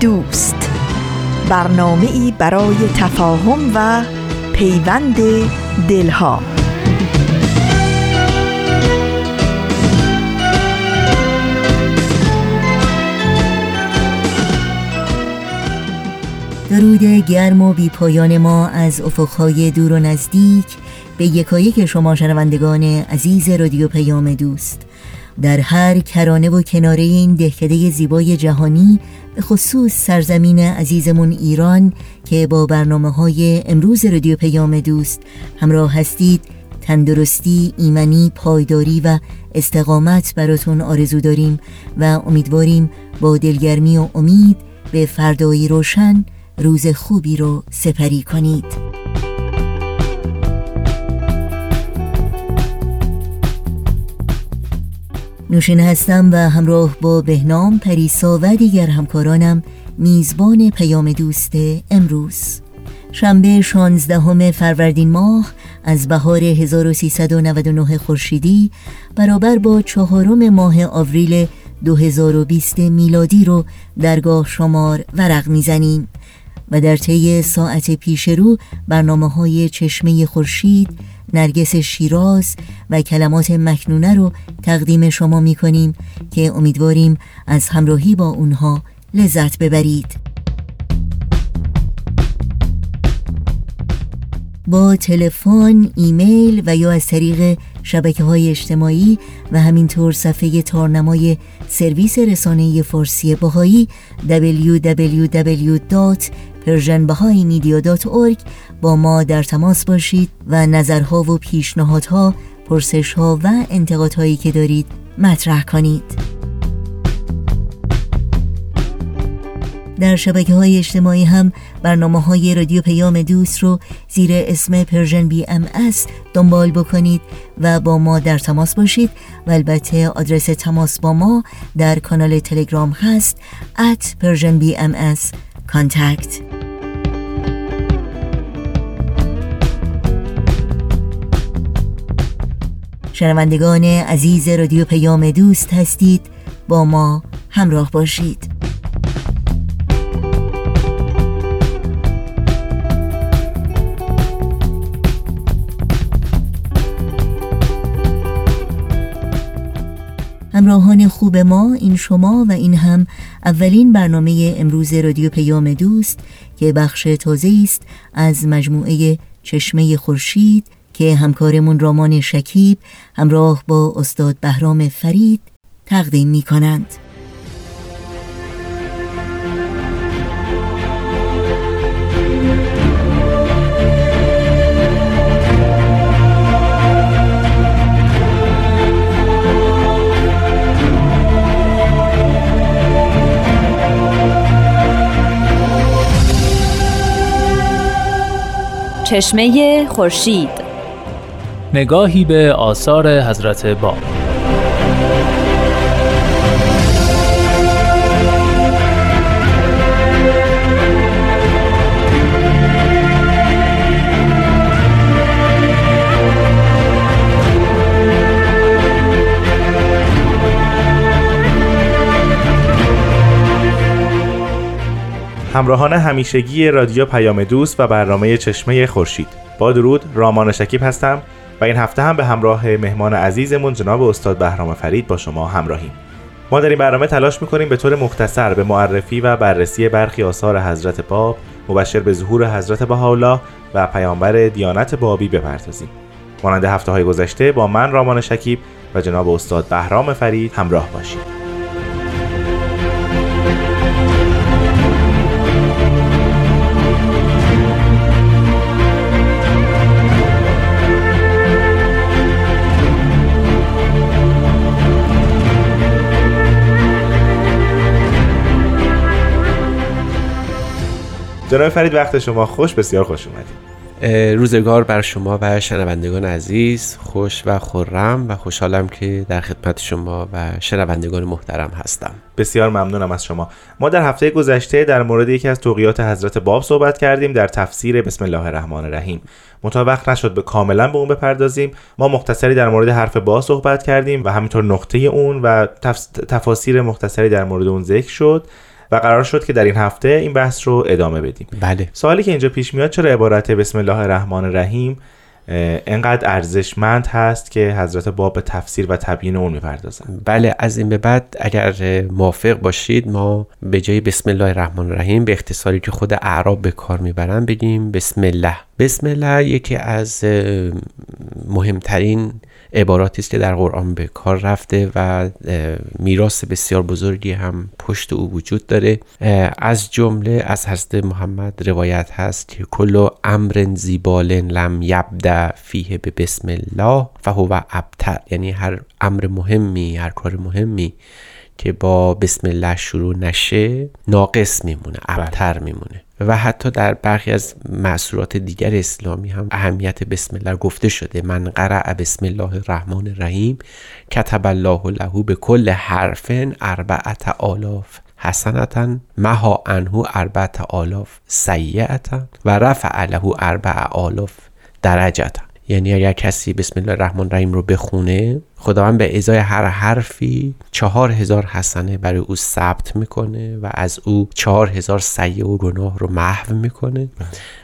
دوست. برنامه ای برای تفاهم و پیوند دلها. درود گرم و بیپایان ما از افقهای دور و نزدیک به یکایک شما شنوندگان عزیز رادیو پیام دوست. در هر کرانه و کناره این دهکده زیبای جهانی به خصوص سرزمین عزیزمون ایران که با برنامه های امروز رادیو پیام دوست همراه هستید تندرستی، ایمنی، پایداری و استقامت براتون آرزو داریم و امیدواریم با دلگرمی و امید به فردایی روشن روز خوبی رو سپری کنید. نوشین هستم و همراه با بهنام پریسا و دیگر همکارانم میزبان پیام دوست امروز. شنبه 16 فروردین ماه از بهار 1399 خورشیدی برابر با چهارم ماه آوریل 2020 میلادی رو درگاه شمار ورق می‌زنیم و در طی ساعت پیش رو برنامه های چشمه خورشید نرگس شیراز و کلمات مکنونه رو تقدیم شما می کنیم که امیدواریم از همراهی با اونها لذت ببرید. با تلفن، ایمیل و یا از طریق شبکه های اجتماعی و همینطور صفحه تارنمای سرویس رسانه فارسی باهایی www.persianbahaimedia.org با ما در تماس باشید و نظرها و پیشنهادها، پرسشها و انتقادهایی که دارید مطرح کنید. در شبکه های اجتماعی هم برنامه های رادیو پیام دوست رو زیر اسم Persian BMS دنبال بکنید و با ما در تماس باشید و البته آدرس تماس با ما در کانال تلگرام هست at Persian BMS contact شنوندگان عزیز رادیو پیام دوست هستید با ما همراه باشید. همراهان خوب ما این شما و این هم اولین برنامه امروز رادیو پیام دوست که بخش تازه است از مجموعه چشمه خورشید که همکارمون رامان شکیب همراه با استاد بهرام فرید تقدیم می کنند. چشمه خورشید نگاهی به آثار حضرت باب همراهان همیشگی رادیو پیام دوست و برنامه چشمه خورشید. با درود رامان شکیب هستم. و این هفته هم به همراه مهمان عزیزمون جناب استاد بهرام فرید با شما همراهیم. ما در این برنامه تلاش می‌کنیم به طور مختصر به معرفی و بررسی برخی آثار حضرت باب مبشر به ظهور حضرت بهاءالله و پیامبر دیانت بابی بپردازیم. مانند هفته های گذشته با من رامان شکیب و جناب استاد بهرام فرید همراه باشید. جناب فرید وقت شما خوش بسیار خوش اومدید. روزگار بر شما و شنوندگان عزیز خوش و خورم و خوشحالم که در خدمت شما و شنوندگان محترم هستم. بسیار ممنونم از شما. ما در هفته گذشته در مورد یکی از توقیات حضرت باب صحبت کردیم در تفسیر بسم الله الرحمن الرحیم. مطابق نشد به کاملا به اون بپردازیم. ما مختصری در مورد حرف با صحبت کردیم و همینطور نقطه اون و تفاسیر مختصری در مورد اون ذکر شد. و قرار شد که در این هفته این بحث رو ادامه بدیم. بله. سوالی که اینجا پیش میاد چرا عبارت بسم الله الرحمن الرحیم انقدر ارزشمند هست که حضرت باب به تفسیر و تبیین اون می‌پردازن؟ بله از این به بعد اگر موافق باشید ما به جای بسم الله الرحمن الرحیم به اختصاری که خود اعراب به کار می‌برن بگیم بسم الله. بسم الله یکی از مهمترین عباراتی است که در قرآن به کار رفته و میراث بسیار بزرگی هم پشت او وجود داره از جمله از حضرت محمد روایت هست که کل امر زیبال لم یبدا فیه به بسم الله فهو ابتر یعنی هر امر مهمی هر کار مهمی که با بسم الله شروع نشه ناقص میمونه. ابتر میمونه و حتی در برخی از معصورات دیگر اسلامی هم اهمیت بسم الله گفته شده. من قرع بسم الله الرحمن الرحیم کتب الله له به کل حرفن اربعت آلاف حسنتا مها انهو اربعت آلاف سیعتا و رفع له اربع آلاف درجتا یعنی اگر کسی بسم الله الرحمن الرحیم رو بخونه خداوند به ازای هر حرفی چهار هزار حسنه برای او ثبت می‌کنه و از او چهار هزار سیه و گناه رو محو می‌کنه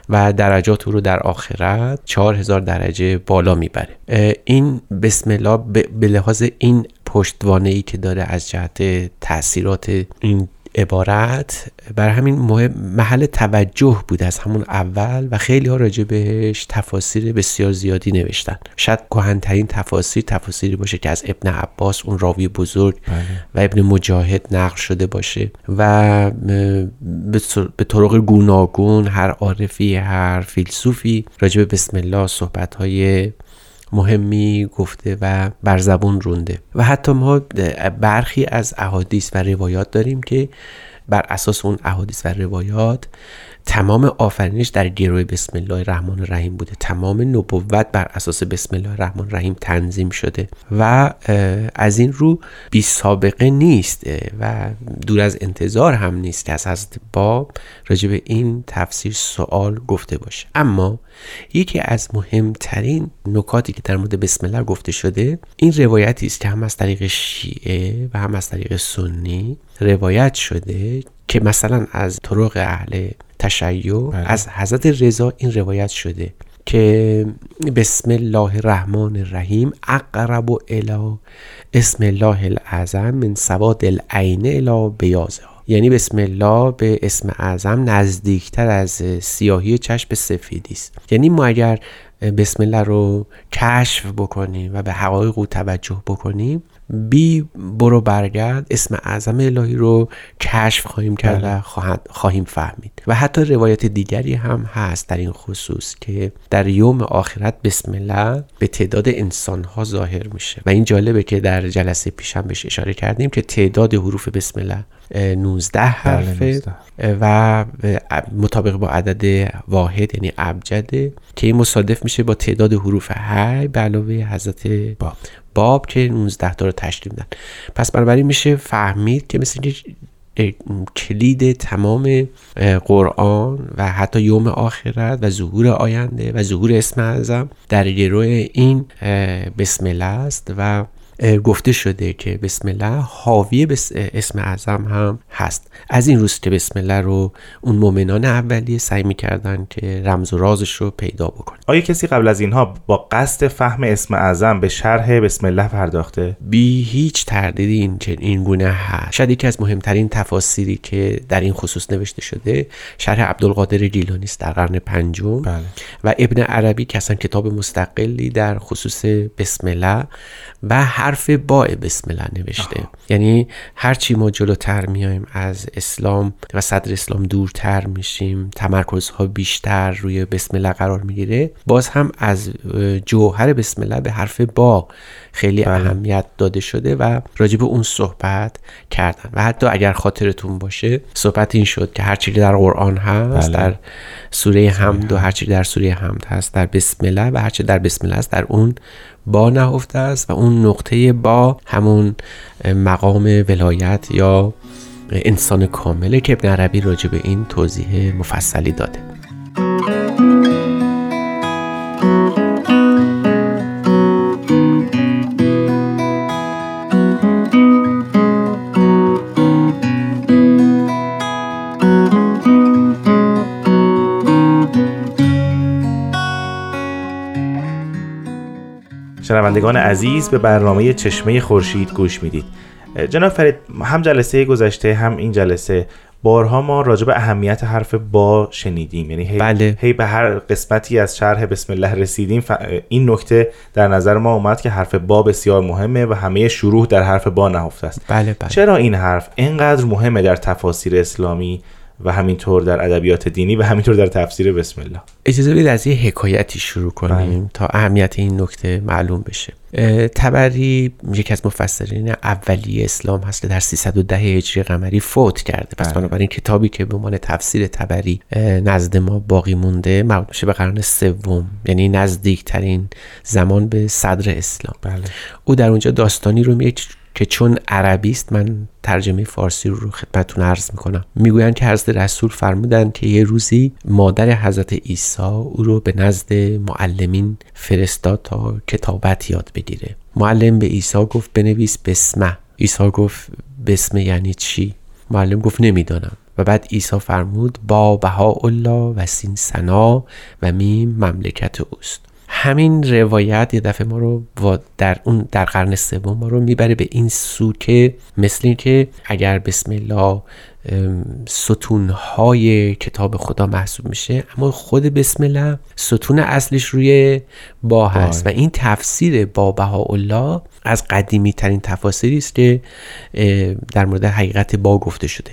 و درجات او رو در آخرت چهار هزار درجه بالا می‌بره. این بسم الله به لحاظ این پشتوانه ای که داره از جهت تاثیرات این عبارت بر همین محل توجه بود از همون اول و خیلی ها راجع بهش تفاسیر بسیار زیادی نوشتن شاید کهنترین تفاسیر تفاسیری باشه که از ابن عباس اون راوی بزرگ بله. و ابن مجاهد نقل شده باشه و به طرق گوناگون هر عارفی هر فیلسوفی راجع به بسم الله صحبت های مهمی گفته و بر زبون رونده. و حتی ما برخی از احادیث و روایات داریم که بر اساس اون احادیث و روایات تمام آفرینش در گروه بسم الله الرحمن الرحیم بوده. تمام نبوت بر اساس بسم الله الرحمن الرحیم تنظیم شده و از این رو بی سابقه نیست و دور از انتظار هم نیست که از حضرت باب راجع به این تفسیر سوال گفته باشه. اما یکی از مهمترین نکاتی که در مورد بسم الله گفته شده این روایتی است که هم از طریق شیعه و هم از طریق سنی روایت شده که مثلا از طرق اهل تشیع بله. از حضرت رضا این روایت شده که بسم الله الرحمن الرحیم اقرب الی اسم الله الاعظم من سواد العین الی بیازه یعنی بسم الله به اسم اعظم نزدیکتر از سیاهی چشم سفیدی است یعنی ما اگر بسم الله رو کشف بکنیم و به حقایق او توجه بکنیم بی برو برگرد اسم اعظم الهی رو کشف خواهیم کرد و بله. خواهیم فهمید و حتی روایت دیگری هم هست در این خصوص که در یوم آخرت بسم الله به تعداد انسان ها ظاهر میشه و این جالبه که در جلسه پیشم بهش اشاره کردیم که تعداد حروف بسم الله 19 بله، حرفه. و مطابق با عدد واحد یعنی ابجده که این مصادف میشه با تعداد حروف هی به علاوه حضرت باب. باب که 19 تا رو تشکیل میدن. پس بنابراین میشه فهمید که مثل کلید تمام قرآن و حتی یوم آخرت و ظهور آینده و ظهور اسم اعظم در گروه این بسم الله است و گفته شده که بسم الله حاوی اسم اعظم هم هست. از این روز که بسم الله رو اون مؤمنان اولیه سعی می‌کردن که رمز و رازش رو پیدا بکنن. آیا کسی قبل از اینها با قصد فهم اسم اعظم به شرح بسم الله پرداخته؟ بی هیچ تردیدی این این گونه هست. شاید یکی از مهمترین تفاسیری که در این خصوص نوشته شده شرح عبدالقادر گیلانی است در قرن پنجم. بله. و ابن عربی که اصلا کتاب مستقلی در خصوص بسم الله و حرف با بسم الله نوشته. یعنی هرچی ما جلوتر میایم از اسلام و صدر اسلام دورتر میشیم تمرکزها بیشتر روی بسم الله قرار می‌گیره. باز هم از جوهر بسم الله به حرف با خیلی بله. اهمیت داده شده و راجب اون صحبت کردن. و حتی اگر خاطرتون باشه صحبت این شد که هرچی در قرآن هست بله. در سوره حمد و هرچی در سوره حمد هست در بسم الله و هرچی در بسم الله است در اون با نهفته است و اون نقطه با همون مقام ولایت یا انسان کامله که ابن عربی راجع به این توضیح مفصلی داده. شنوندگان عزیز به برنامه چشمه خورشید گوش می‌دید. جناب فرید هم جلسه گذشته هم این جلسه بارها ما راجع به اهمیت حرف با شنیدیم. یعنی هی, بله. هی به هر قسمتی از شرح بسم الله رسیدیم. این نکته در نظر ما اومد که حرف با بسیار مهمه و همه شروع در حرف با نهفته است. بله بله. چرا این حرف اینقدر مهمه در تفاسیر اسلامی؟ و همینطور در ادبیات دینی و همینطور در تفسیر بسم الله اجازه بدید از یه حکایتی شروع کنیم بله. تا اهمیت این نکته معلوم بشه تبری یکی از مفسرین اولی اسلام هست که در 310 هجری قمری فوت کرده پس بله. بنابراین کتابی که به عنوان تفسیر تبری نزد ما باقی مونده مربوط میشه به قرن سوم یعنی نزدیکترین زمان به صدر اسلام بله. او در اونجا داستانی رو میگه که چون عربی است من ترجمه فارسی رو خدمتتون عرض می‌کنم. می‌گویند که حضرت رسول فرمودند که یه روزی مادر حضرت عیسی او رو به نزد معلمین فرستاد تا کتابت یاد بگیره. معلم به عیسی گفت بنویس بسمه. عیسی گفت بسمه یعنی چی؟ معلم گفت نمی‌دانم. و بعد عیسی فرمود با بها الله و سین سنا و میم مملکت اوست. همین روایت یه دفعه ما رو در اون در قرن سوم ما رو می‌بره به این سو که مثل اینکه اگر بسم الله ستونهای کتاب خدا محسوب میشه اما خود بسم الله ستون اصلش روی با هست و این تفسیر با الله از قدیمی ترین تفاسیری است که در مورد حقیقت با گفته شده.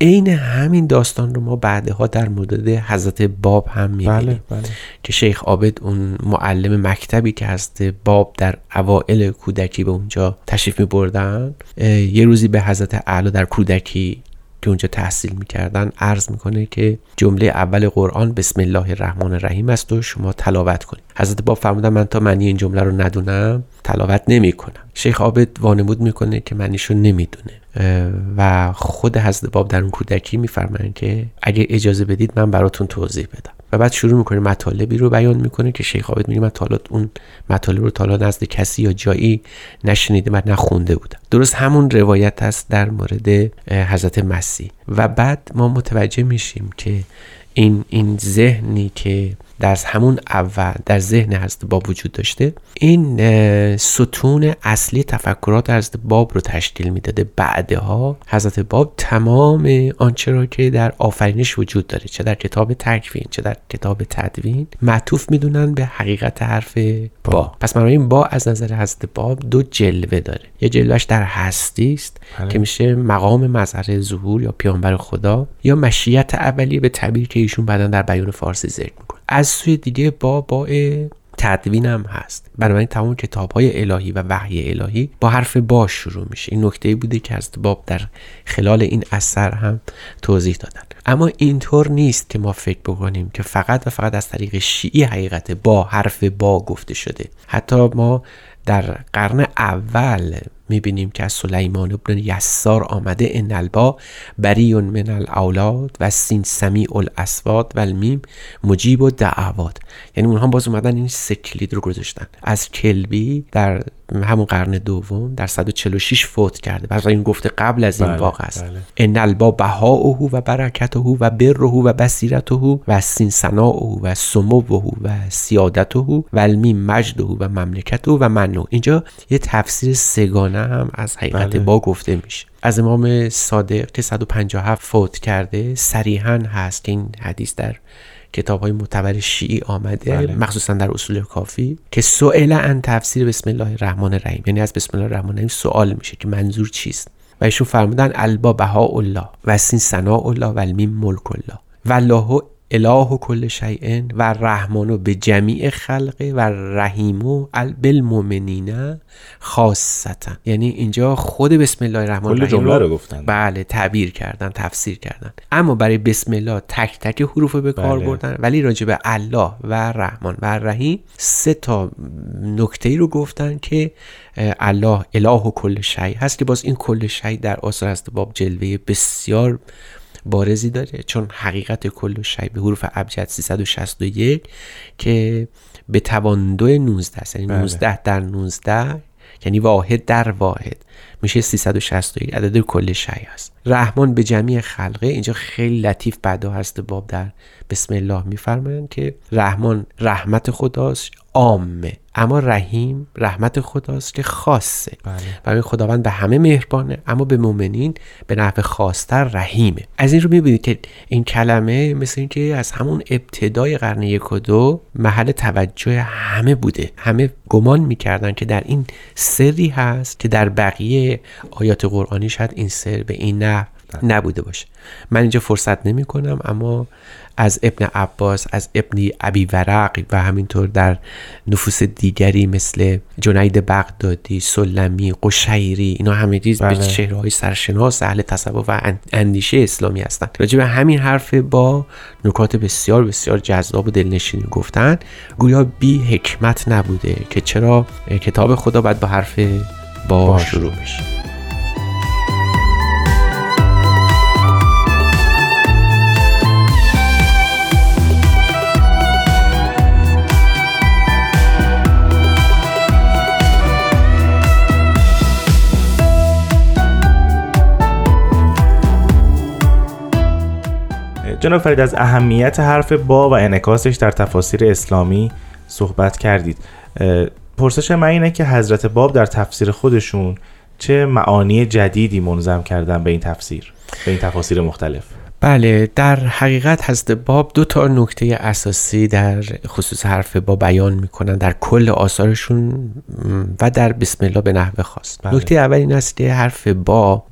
عین همین داستان رو ما بعدها در مورد حضرت باب هم می‌بینیم. بله، بله. که شیخ عابد اون معلم مکتبی که حضرت باب در اوائل کودکی به اونجا تشریف میبردن یه روزی به حضرت اعلی در کودکی که اونجا تحصیل می‌کردن عرض می‌کنه که جمله اول قرآن بسم الله الرحمن الرحیم است و شما تلاوت کنید. حضرت باب فرمودن من تا معنی این جمله رو ندونم تلاوت نمی‌کنم. شیخ عابد وانمود می‌کنه که معنیشو نمی‌دونه. و خود حضرت باب در اون کودکی میفرمایند که اگه اجازه بدید من براتون توضیح بدم. بعد شروع می‌کنه مطالبی رو بیان می‌کنه که شیخ عابد میگه من اون مطالب رو تالا نزد کسی یا جایی نشنیده و نخونده بودم. درست همون روایت هست در مورد حضرت مسیح. و بعد ما متوجه میشیم که این این ذهنی که در همون اول در ذهن هست باب وجود داشته این ستون اصلی تفکرات از باب رو تشکیل می‌داده بعدها حضرت باب تمام آنچه را که در آفرینش وجود داره چه در کتاب تکوین چه در کتاب تدوین معطوف می‌دونن به حقیقت حرف با, با. پس این با از نظر حضرت باب دو جلوه داره یه جلوهش در هستی است بله. که میشه مقام مظهر ظهور یا پیامبر خدا یا مشیت اولیه به تعبیر که ایشون بعدا در بیان فارسی ذکر از سوی دیگه با با تدوین هم هست. بنابراین تمام کتاب های الهی و وحی الهی با حرف با شروع میشه. این نکته بوده که از باب در خلال این اثر هم توضیح دادن. اما اینطور نیست که ما فکر بکنیم که فقط و فقط از طریق شیعی حقیقت با حرف با گفته شده. حتی ما در قرن اول می‌بینیم که از سلیمان ابن یسار آمده ان البا بریون من الاولاد و سین سمیع الاسواد و المیم مجیب و دعوات یعنی اونها باز اومدن این سه کلید رو گذاشتن. از کلبی در همون قرن دوم در 146 فوت کرده بعد این گفته قبل از این بله، واقع است بله. ان البا بهاؤه و برکته و بره و بصیرته و سین سناؤه و سموه و سیادته و المیم مجده و مملکته و منو اینجا یه تفسیر سگانه هم از حقیقت بله. با گفته میشه از امام صادق که 157 فوت کرده صریحا هست که این حدیث در کتاب های معتبر شیعی آمده بله. مخصوصا در اصول کافی که سئل ان تفسیر بسم الله الرحمن الرحیم. یعنی از بسم الله الرحمن الرحیم سوال میشه که منظور چیست؟ و ایشون فرمودن البا بها الله و سین ثناء الله و المیم ملک الله. و اله کل شیء و رحمانو به جمیع خلقه و رحیمو ال- بالمؤمنین خاصتا. یعنی اینجا خود بسم الله الرحمن الرحیم جمله رو گفتن. بله تعبیر کردن تفسیر کردن. اما برای بسم الله تک تک حروف رو به کار بله. بردن. ولی راجع به الله و رحمان و رحیم سه تا نکته ای رو گفتن که الله اله و کل شی هست که باز این کل شی در آثار هست. باب جلوه بسیار بارزی داره چون حقیقت کل شی به حروف ابجد 361 که به توان دو 19 است یعنی بله. 19 در 19 یعنی واحد در واحد میشه 361 عدد کل شی هست رحمان به جمعی خلقه. اینجا خیلی لطیف بعدا هست باب در بسم الله میفرمایند که رحمان رحمت خداست عامه. اما رحیم رحمت خداست که خاصه. بله. برای خداوند به همه مهربانه اما به مؤمنین به نحو خاصتر رحیمه. از این رو می‌بینید که این کلمه مثل اینکه از همون ابتدای قرن یک و دو محل توجه همه بوده. همه گمان می‌کردن که در این سری هست که در بقیه آیات قرآنی شاید این سر به این نحو نبوده باشه من اینجا فرصت نمی کنم اما از ابن عباس از ابن ابی ورق و همینطور در نفوس دیگری مثل جنید بغدادی سلمی قشیری اینا همه چیز به بله. چهره های سرشناس اهل تصوف و ان- اندیشه اسلامی هستند راجع به همین حرف با نکات بسیار بسیار جذاب و دلنشینی گفتن گویا بی حکمت نبوده که چرا کتاب خدا باید با حرف با شروع بشه جناب فرید از اهمیت حرف با و انعکاسش در تفاسیر اسلامی صحبت کردید. پرسش من اینه که حضرت باب در تفسیر خودشون چه معانی جدیدی منظم کردن به این تفسیر به این تفاسیر مختلف؟ بله در حقیقت حضرت باب دو تا نکته اساسی در خصوص حرف با بیان می‌کنن در کل آثارشون و در بسم الله به نحو خاص. بله. نکته اول این است که حرف با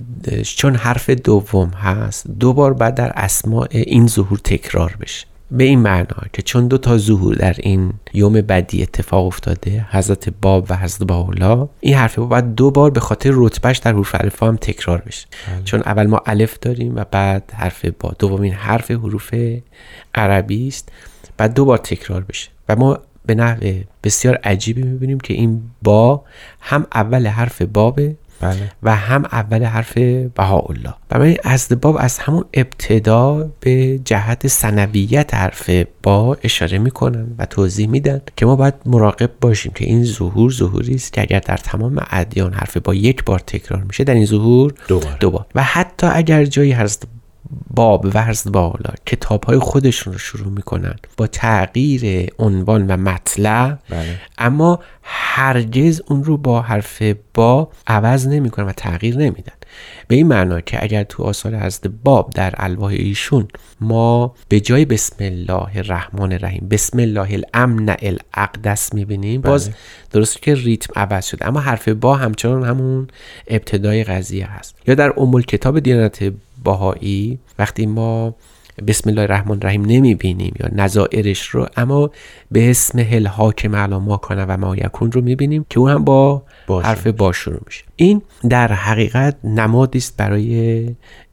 چون حرف دوم هست دو بار بعد در اسماع این ظهور تکرار بشه. به این معنا که چون دو تا ظهور در این یوم بدی اتفاق افتاده حضرت باب و حضرت باولا این حرف با باید دو بار به خاطر رتبهش در حروف الفا هم تکرار بشه. چون اول ما الف داریم و بعد حرف با. دومین حرف حروف عربی است. بعد دو بار تکرار بشه. و ما به نحو بسیار عجیبی می‌بینیم که این با هم اول حرف بابه بله. و هم اول حرف بهاءالله. برای از باب از همون ابتدا به جهت سنویت حرف با اشاره می‌کنن و توضیح میدن که ما باید مراقب باشیم که این ظهور ظهوری است که اگر در تمام ادیان حرف با یک بار تکرار میشه در این ظهور دو بار. دو بار و حتی اگر جایی هست باب و هست بالا کتاب های خودشون رو شروع می‌کنن با تغییر عنوان و مطلع. بله. اما هرگز اون رو با حرف با عوض نمی‌کنن و تغییر نمیدن. به این معنا که اگر تو آثار حضرت باب در الواح ایشون ما به جای بسم الله الرحمن الرحیم بسم الله الامن الاقدس می‌بینیم باز درسته که ریتم عوض شده. اما حرف با همچنان همون ابتدای قضیه هست. یا در ام کتاب دیانت باهایی وقتی ما بسم الله الرحمن الرحیم نمی بینیم یا نظائرش رو اما به اسم هل حاکم علی ما کنه و ما یکون رو می بینیم که او هم با با حرف با شروع میشه. این در حقیقت نمادی است برای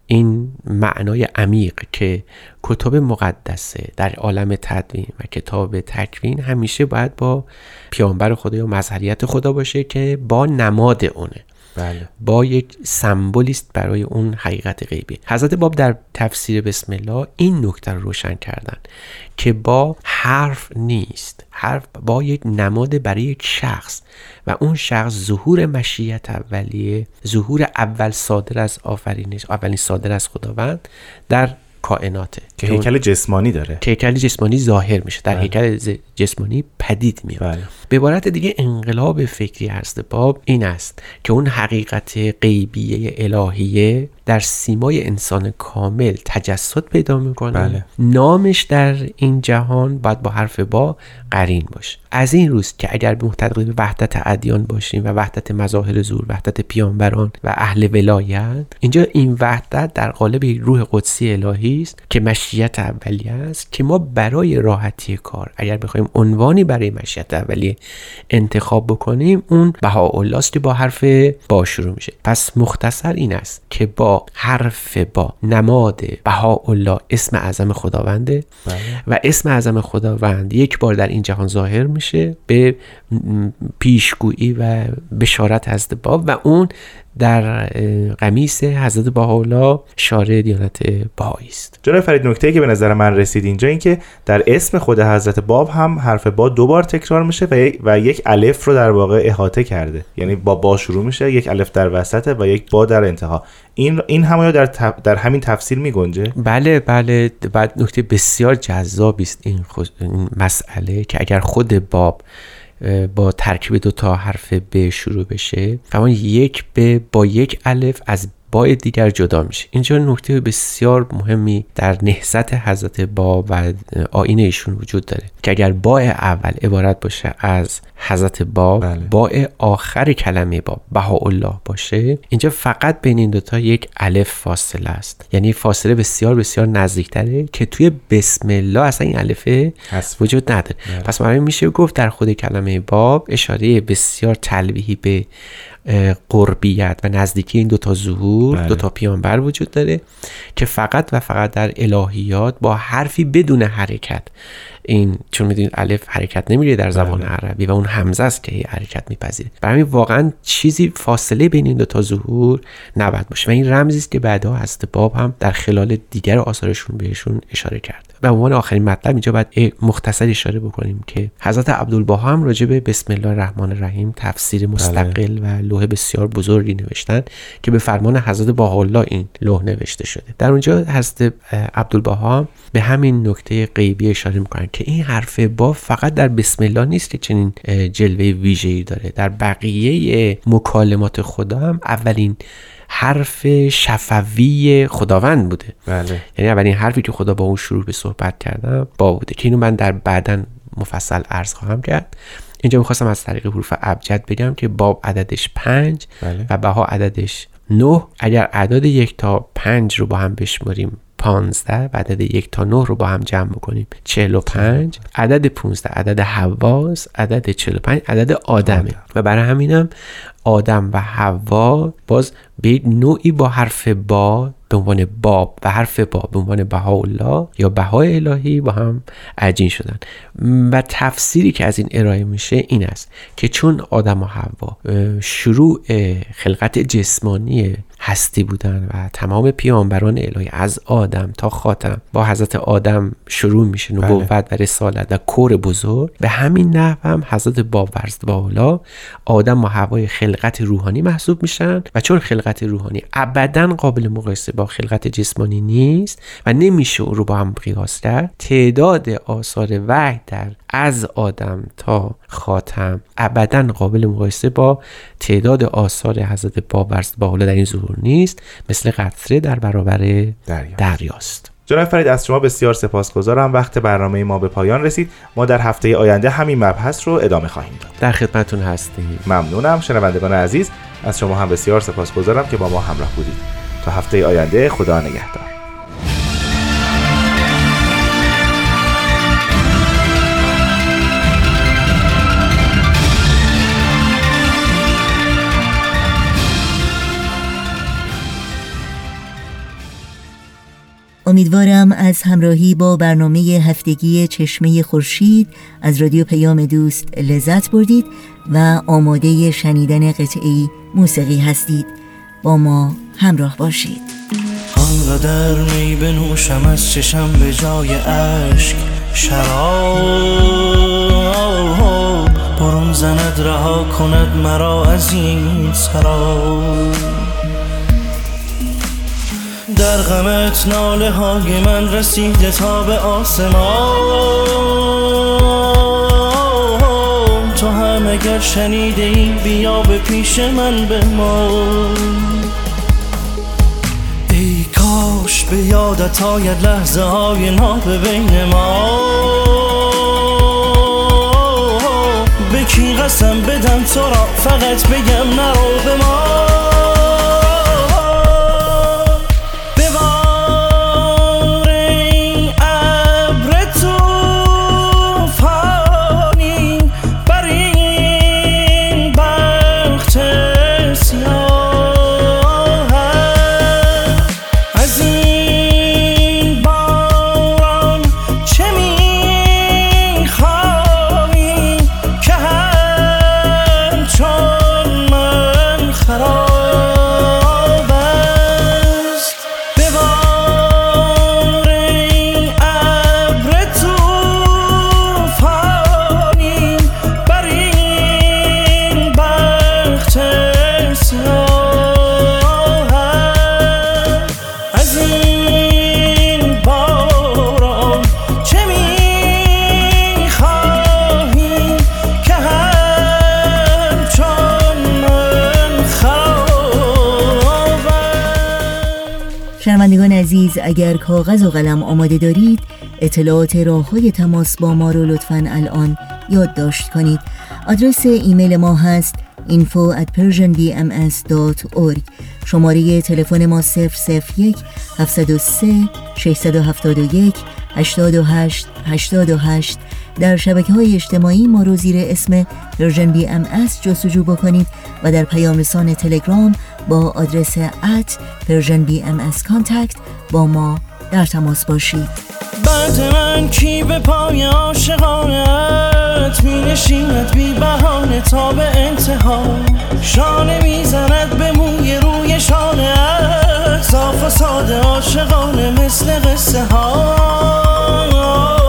این معنای عمیق که کتب مقدسه در عالم تدوین و کتاب تکوین همیشه باید با پیامبر خدا یا مظهریت خدا باشه که با نماد اونه. بله. با یک سمبولی است برای اون حقیقت غیبی. حضرت باب در تفسیر بسم الله این نکته رو روشن کردن که با حرف نیست. حرف با یک نماد برای یک شخص و اون شخص ظهور مشیت اولیه ظهور اول صادر از آفرینش اولین صادر از خداوند در کائناته. که هیکل جسمانی داره. که هیکل جسمانی ظاهر میشه. در بله. هیکل جسمانی پدید میاد بله. به عبارت دیگه انقلاب فکری هست باب این است که اون حقیقت غیبیه الهیه در سیمای انسان کامل تجسد پیدا می‌کنه بله. نامش در این جهان باید با حرف با قرین باشه از این روز که اگر به معتقد به وحدت ادیان باشیم و وحدت مظاهر زور وحدت پیامبران و اهل ولایت اینجا این وحدت در قالب روح قدسی الهی است که مشیت اولیه است که ما برای راحتی کار اگر بخوایم عنوانی برای مشیت اولیه انتخاب بکنیم اون بهاءالله است با حرف با شروع میشه. پس مختصر این است که با حرف با نماد بهاءالله اسم اعظم خداونده و اسم اعظم خداوند یک بار در این جهان ظاهر میشه به پیشگویی و بشارت حضرت باب و اون در قمیس حضرت بهاءالله شارع دیانت بهایی است. جناب فرید نکته که به نظر من رسید اینجا این که در اسم خود حضرت باب هم حرف با دو بار تکرار میشه و یک, و یک الف رو در واقع احاطه کرده. یعنی با با شروع میشه یک الف در وسطه و یک با در انتها. این این هم در, تف- در همین تفسیر میگنجه؟ بله بله. بعد نکته بسیار جذابی است این, خود- این مسئله که اگر خود باب با ترکیب دو تا حرف ب شروع بشه. فهمان یک ب با یک الف از با دیگر جدا میشه اینجا نکته بسیار مهمی در نهضت حضرت با و آین ایشون وجود داره که اگر با اول عبارت باشه از حضرت با بله. با آخر کلمه با بهاءالله باشه اینجا فقط بین این دوتا یک الف فاصله است یعنی فاصله بسیار بسیار نزدیکتره که توی بسم الله اصلا این الفه هست. وجود نداره پس برای میشه گفت در خود کلمه باب اشاره بسیار تلویحی به قربیت و نزدیکی این دوتا ظهور بله. دوتا پیانبر وجود داره که فقط و فقط در الهیات با حرفی بدون حرکت این چون می‌دونید الف حرکت نمیره در زبان عربی و اون همزه است که حرکت میپذیره. برای همین واقعا چیزی فاصله بین این دوتا ظهور نباید باشه. و این رمزی است که بعدها هست باب هم در خلال دیگر آثارشون بهشون اشاره کرده به عنوان آخرین مطلب اینجا باید مختصر اشاره بکنیم که حضرت عبدالبها هم راجع به بسم الله الرحمن الرحیم تفسیر مستقل و لوح بسیار بزرگی نوشتن که به فرمان حضرت بهاءالله این لوح نوشته شده. در اونجا حضرت عبدالبها به همین نکته غیبی اشاره می‌کنن که این حرف با فقط در بسم الله نیست که چنین جلوه ویژه‌ای داره. در بقیه مکالمات خدا هم اولین حرف شفوی خداوند بوده. بله. یعنی اولین حرفی که خدا با اون شروع به صحبت کردم با بوده. که اینو من در بعدا مفصل عرض خواهم کرد. اینجا می‌خواستم از طریق حروف ابجد بگم که باب عددش پنج بله. و بها عددش نه. اگر اعداد یک تا پنج رو با هم بشماریم پانزده و عدد یک تا نه رو با هم جمع بکنیم چهل و پنج. عدد پونزده عدد حواس عدد چهل و پنج عدد آدمه. و برای همینم آدم و حوا باز به نوعی با حرف با به عنوان باب و حرف با به عنوان بهاءالله یا بهای الهی با هم عجین شدن. و تفسیری که از این ارائه میشه این است که چون آدم و حوا شروع خلقت جسمانی هستی بودن و تمام پیامبران الهی از آدم تا خاتم با حضرت آدم شروع میشه نبوت و رسالت و کور بزرگ. به همین نحو هم حضرت باب ورزد بالا آدم و هوای خلقت روحانی محسوب میشن. و چون خلقت روحانی؟ ابدا قابل مقایسه با خلقت جسمانی نیست و نمیشه او رو با هم قیاس کرد. تعداد آثار وحی در از آدم تا خاتم ابدا قابل مقایسه با تعداد آثار حضرت باب ورزد بالا در این ظهور نیست. مثل قطره در برابر دریاست. دریاست. جناب فرید از شما بسیار سپاسگزارم. وقت برنامه ما به پایان رسید. ما در هفته آینده همین مبحث رو ادامه خواهیم داد. در خدمتون هستیم. ممنونم. شنوندگان عزیز از شما هم بسیار سپاسگزارم که با ما همراه بودید. تا هفته آینده خدا نگهدار. امیدوارم از همراهی با برنامه هفتگی چشمه خورشید از رادیو پیام دوست لذت بردید و آماده شنیدن قطعی موسیقی هستید. با ما همراه باشید. آنقدر می بنوشم از چشم به جای اشک. شراب برون زند رها کند مرا از این سراب. در غمت ناله های من رسیده تا به آسمان. اگر شنیده ای بیا به پیش من به ما ای کاش به یادت آید لحظه های ناب بین ما. به کی قسم بدم تو را؟ فقط بگم نرو به ما. اگر کاغذ و قلم آماده دارید اطلاعات راه های تماس با ما رو لطفا الان یادداشت کنید. آدرس ایمیل ما هست info at persianbms.org شماره تلفن ما 001 703 671 828 828 در شبکه های اجتماعی ما رو زیر اسم اس جستجو بکنید و در پیام رسان تلگرام با آدرس at Persian BMS contact با ما در تماس باشید. بعد من کی به پای عاشقانت می نشیند بی بهانه تا به انتها. شانه می‌زند به موی روی شانه صاف و ساده عاشقانه مثل قصه ها.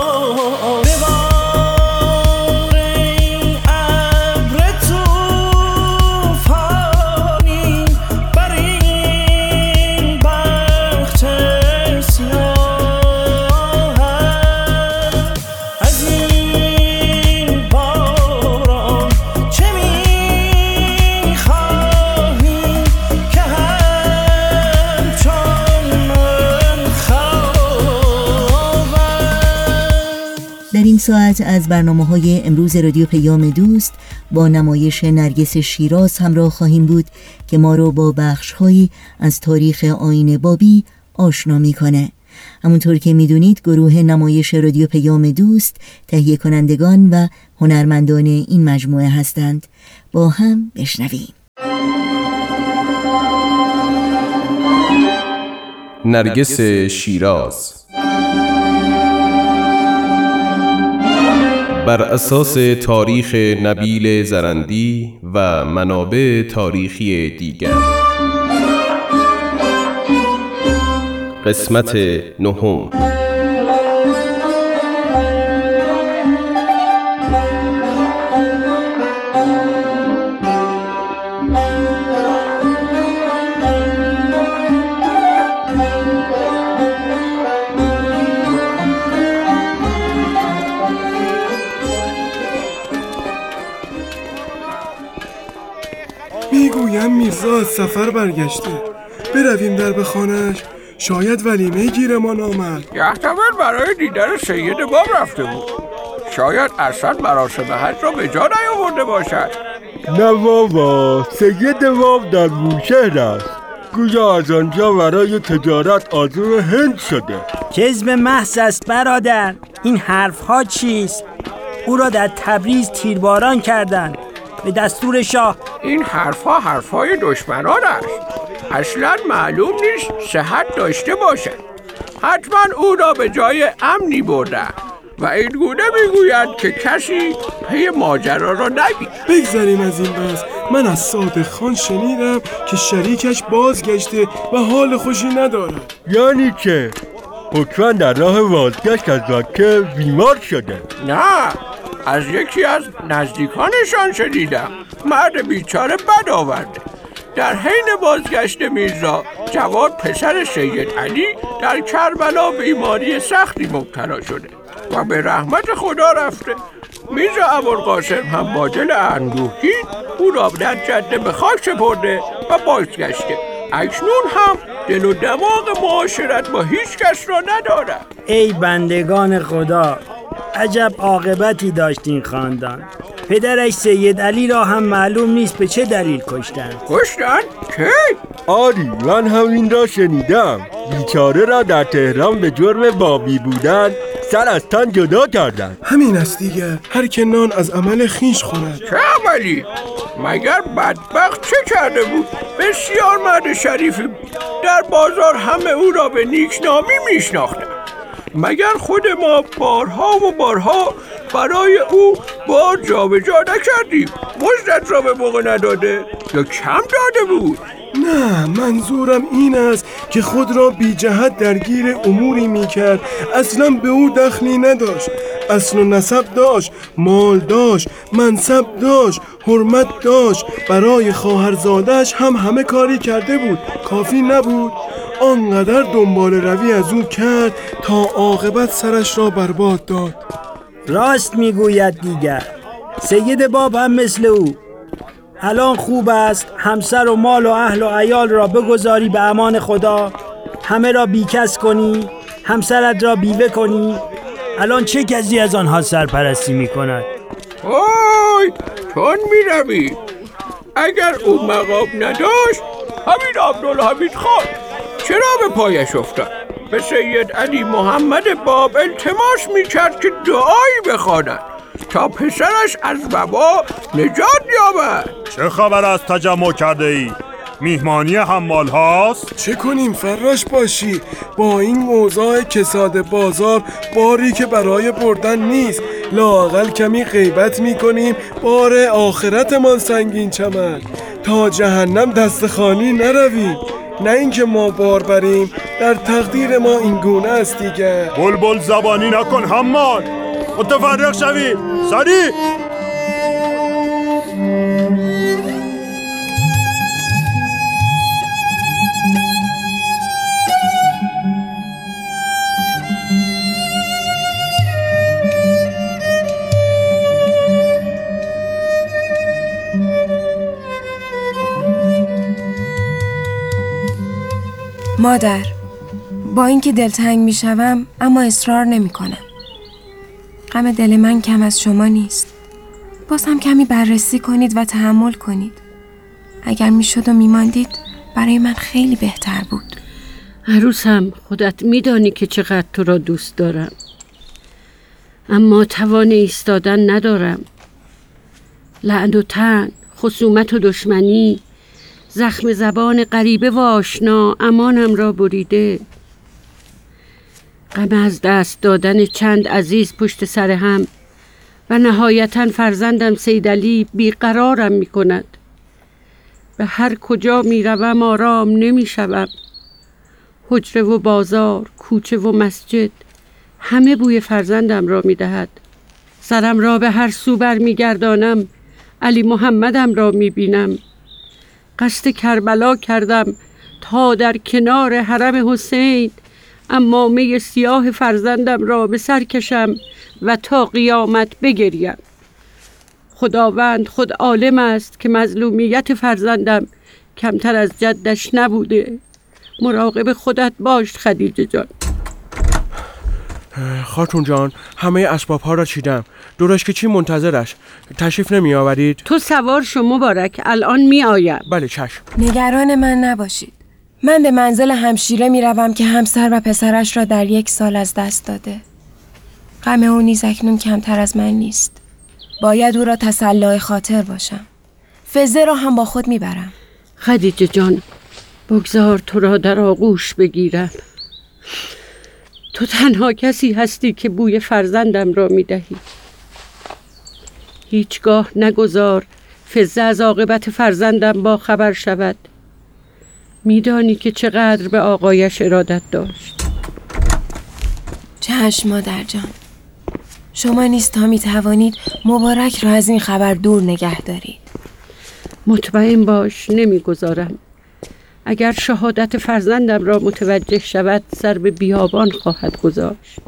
ساعت از برنامه های امروز رادیو پیام دوست با نمایش نرگس شیراز همراه خواهیم بود که ما رو با بخش هایی از تاریخ آین بابی آشنا می‌کنه. همونطور که می‌دونید گروه نمایش رادیو پیام دوست تهیه کنندگان و هنرمندان این مجموعه هستند با هم بشنویم نرگس شیراز بر اساس تاریخ نبیل زرندی و منابع تاریخی دیگر. قسمت نهم. میرزا از سفر برگشته. برویم در بخانش شاید ولیمه گیرمان آمد. یحتمل برای دیدن سید باب رفته بود. شاید اصلا مراسم حج را به جا نیاورده باشد. نه بابا سید باب در بوشهر است. گویا از آنجا برای تجارت آزور هند شده. کذب محض است برادر. این حرف ها چیست؟ او را در تبریز تیرباران کردند. به دستور شاه این حرفها حرفهای دشمنان است. اصلا معلوم نیست صحت داشته باشد. حتما او را به جای امنی برده. و این گونه می‌گویند که کسی پی ماجرا را ندید بگذریم از این بس من از صادق خان شنیدم که شریکش بازگشته و حال خوشی ندارد. یعنی که حتما در راه بازگشت از که بیمار شده. نه از یکی از نزدیکانشان شنیدم. مرد بیچاره بد آورده. در حین بازگشت میرزا جواد پسر سید علی در کربلا بیماری سختی مبتلا شده و به رحمت خدا رفته. میرزا ابوالقاسم هم با دل اندوهگین او را در جده به خاک سپرده و بازگشته. اکنون هم دل و دماغ معاشرت با هیچ کس را ندارد. ای بندگان خدا عجب عاقبتی داشت این خاندان پدرش سید علی را هم معلوم نیست به چه دلیل کشتن کشتن؟ کی؟ آری من همین را شنیدم بیچاره را در تهران به جرم بابی بودن سر از تن جدا کردن همین است دیگر هر که نان از عمل خیش خورد چه عملی؟ مگر بدبخت چه کرده بود؟ بسیار مرد شریفی بود در بازار همه او را به نیکنامی میشناختند مگر خود ما بارها و بارها برای او بار جابجا نکردیم؟ مزدت را به موقع نداده یا کم داده بود؟ نه منظورم این است که خود را بی جهت درگیر اموری می کرد اصلا به او دخلی نداشت. اصل و نسب داشت مال داشت منصب داشت حرمت داشت. برای خواهرزادش هم همه کاری کرده بود. کافی نبود. آنقدر دنبال روی از او کرد تا عاقبت سرش را برباد داد. راست می‌گوید دیگر. سید باب هم مثل او. الان خوب است. همسر و مال و اهل و عیال را بگذاری به امان خدا. همه را بیکس کنی همسرت را بیوه کنی. الان چه کسی از آنها سرپرستی می کند وای چون می روی اگر او مقام نداشت همین عبدالحمید خان چرا به پایش افتاد؟ به سید علی محمد باب التماس می کرد که دعایی بخواند. تا پسرش از وبا نجات یابد. چه خبر از تجمع کرده ای؟ میهمانی حمال هاست؟ چه کنیم فراش باشی؟ با این اوضاع کساد بازار باری که برای بردن نیست. لاقل کمی غیبت می‌کنیم. بار آخرتمان سنگین چمن. تا جهنم دست خالی نرویم. نه اینکه ما بار بریم در تقدیر ما این گونه است دیگه. بلبل زبانی نکن حمال! متفرق شوی. سری مادر با اینکه دلتنگ می‌شوم اما اصرار نمی کنم غم دل من کم از شما نیست. باز هم کمی بررسی کنید و تحمل کنید. اگر می‌شد و میماندید برای من خیلی بهتر بود. عروسم خودت میدانی که چقدر تو را دوست دارم. اما توان ایستادن ندارم. لعن و تن خصومت و دشمنی زخم زبان غریبه و آشنا امانم را بریده. غم از دست دادن چند عزیز پشت سر هم و نهایتا فرزندم سیدلی بیقرارم می کند به هر کجا می روم آرام نمی شوم حجره و بازار کوچه و مسجد همه بوی فرزندم را می دهد سرم را به هر سو بر می گردانم علی محمدم را می بینم قصد کربلا کردم تا در کنار حرم حسین امامه سیاه فرزندم را به سر کشم و تا قیامت بگریم. خداوند خود عالم است که مظلومیت فرزندم کمتر از جدش نبوده. مراقب خودت باش خدیجه جان. خاتون جان همه اسباب ها را چیدم. دورش که چی منتظرش؟ تشریف نمی آورید تو سوار شما مبارک الان می آیم بله چشم. نگران من نباشید. من به منزل همشیره می روم که همسر و پسرش را در یک سال از دست داده. غم او نیز اکنون کمتر از من نیست. باید او را تسلای خاطر باشم. فزه را هم با خود می‌برم. خدیجه جان بگذار تو را در آغوش بگیرم. تو تنها کسی هستی که بوی فرزندم را می دهی هیچگاه نگذار فزه از عاقبت فرزندم با خبر شود. میدانی که چقدر به آقایش ارادت داشت. چشم مادر جان. شما نیست تا می توانید مبارک را از این خبر دور نگه دارید. مطمئن باش نمی‌گذارم. اگر شهادت فرزندم را متوجه شود سر به بیابان خواهد گذاشت.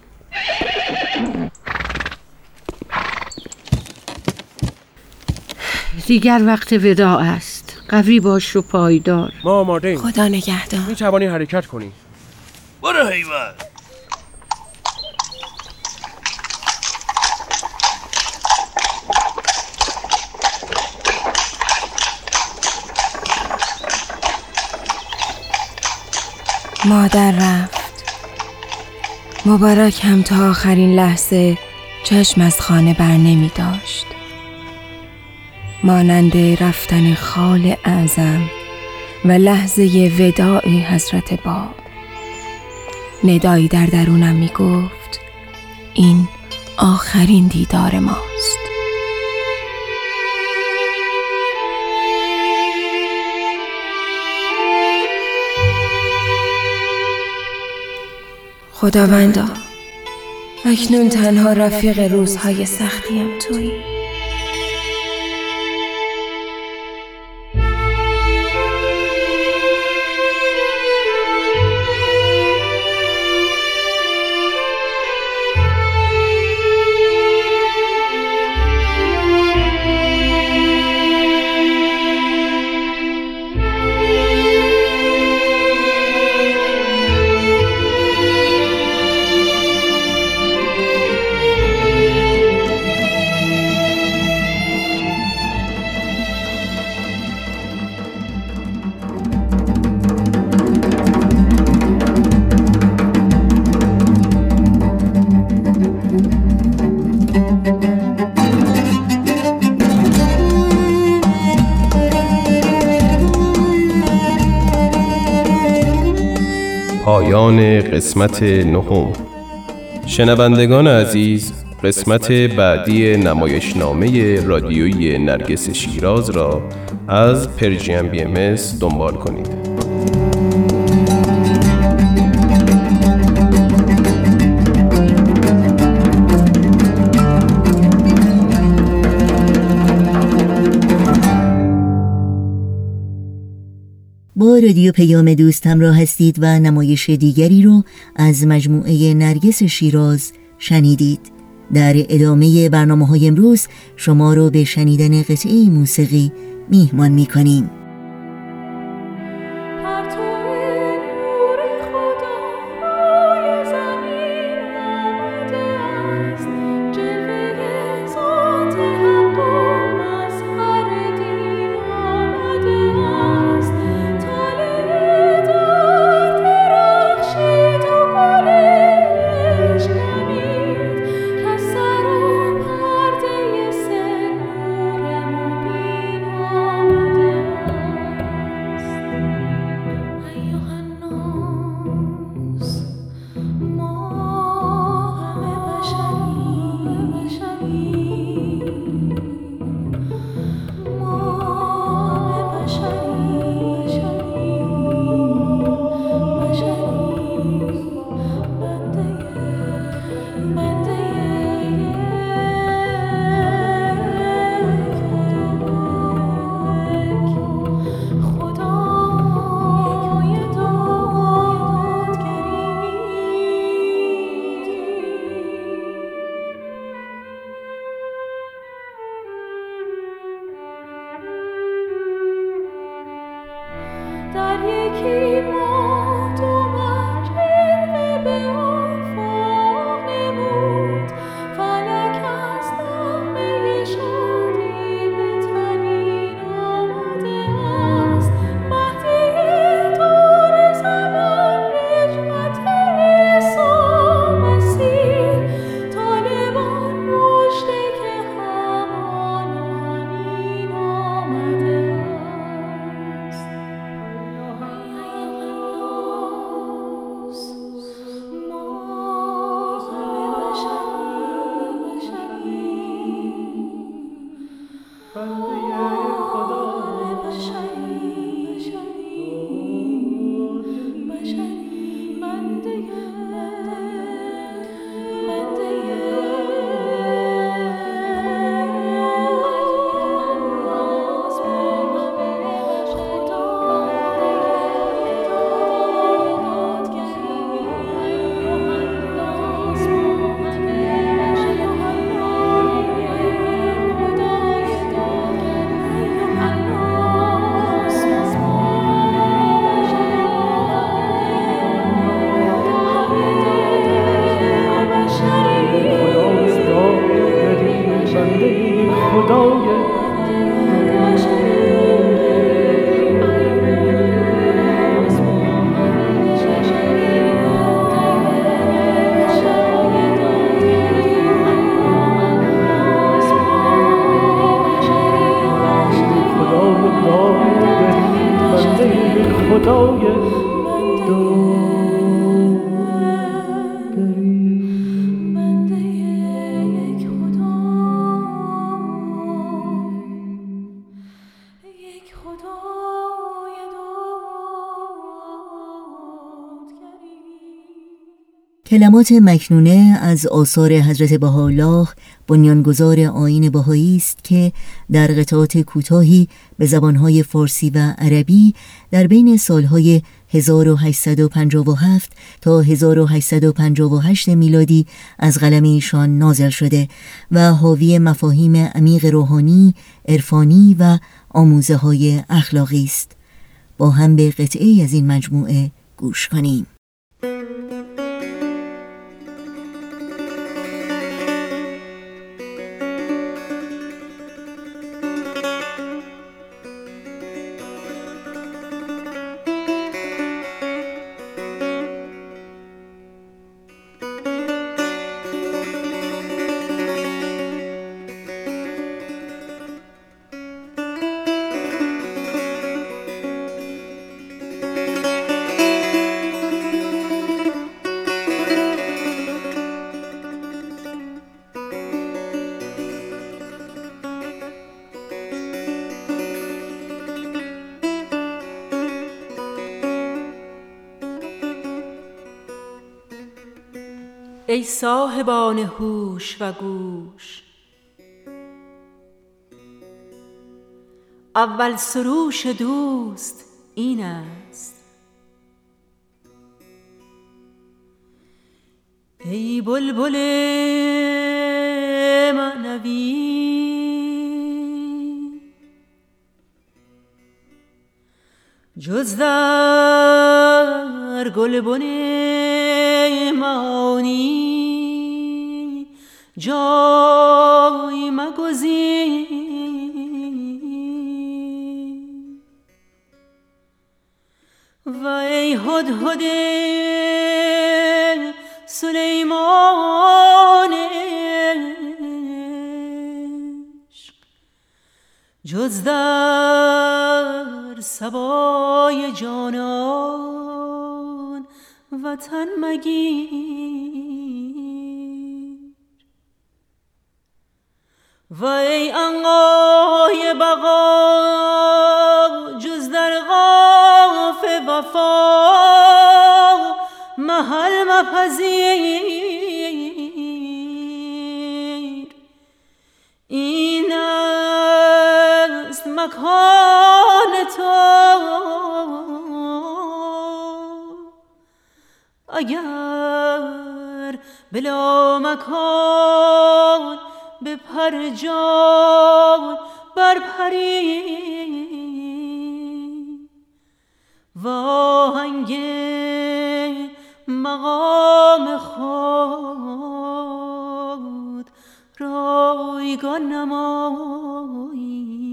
دیگر وقت وداع است. قوی باش و پایدار. ما آماده ایم. خدا نگهدار. می توانی حرکت کنی. برو حیوان. مادر رفت. مبارک هم تا آخرین لحظه چشم از خانه بر نمی داشت. مانند رفتن خال اعظم و لحظه وداع حضرت باب. ندایی در درونم می گفت این آخرین دیدار ماست. خداوندا. اکنون تنها رفیق روزهای سختیم تویی. قسمت نهم. شنوندگان عزیز قسمت بعدی نمایشنامه رادیویی نرگس شیراز را از پرژیم بی ام دنبال کنید. رادیو پیام دوست همراه هستید و نمایش دیگری رو از مجموعه نرگس شیراز شنیدید. در ادامه برنامه های امروز شما رو به شنیدن قطعه موسیقی میهمان می‌کنیم. کلمات مکنونه از آثار حضرت بهاءالله بنیانگذار آین بهایی است که در قطعات کوتاهی به زبانهای فارسی و عربی در بین سالهای 1857 تا 1858 میلادی از قلم ایشان نازل شده و حاوی مفاهیم عمیق روحانی، عرفانی و آموزه های اخلاقی است. با هم به قطعه از این مجموعه گوش کنیم. ای صاحبان هوش و گوش. اول سروش دوست این است. ای بلبل معنوی. جز در گلبن و ای هدهد سلیمان جز در سبای جانان وطن مگیر. و ای انقای بقا محل مپذیر این است مکان تو. اگر بلا مکان به پر جان و آهنگ مقام خود رایگان نمایی.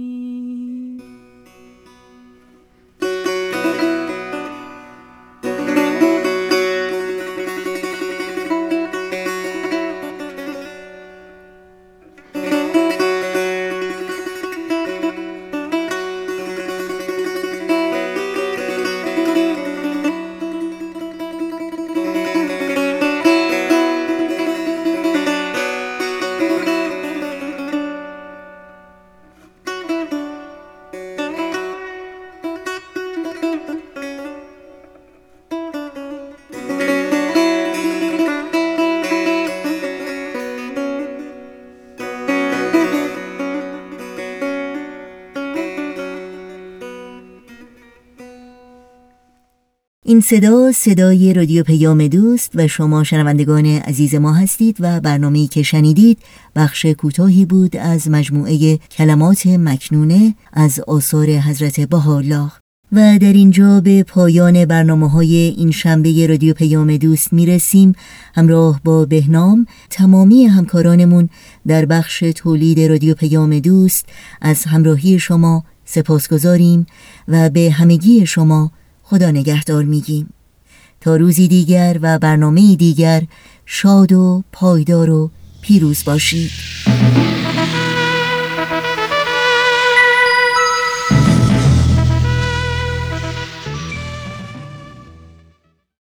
صدا صدای رادیو پیام دوست و شما شنوندگان عزیز ما هستید و برنامه‌ای که شنیدید بخش کوتاهی بود از مجموعه کلمات مکنونه از آثار حضرت بهاءالله. و در اینجا به پایان برنامه های این شنبه رادیو پیام دوست می رسیم همراه با بهنام تمامی همکارانمون در بخش تولید رادیو پیام دوست از همراهی شما سپاس گذاریم و به همگی شما خدا نگهدار میگیم. تا روزی دیگر و برنامه دیگر شاد و پایدار و پیروز باشید.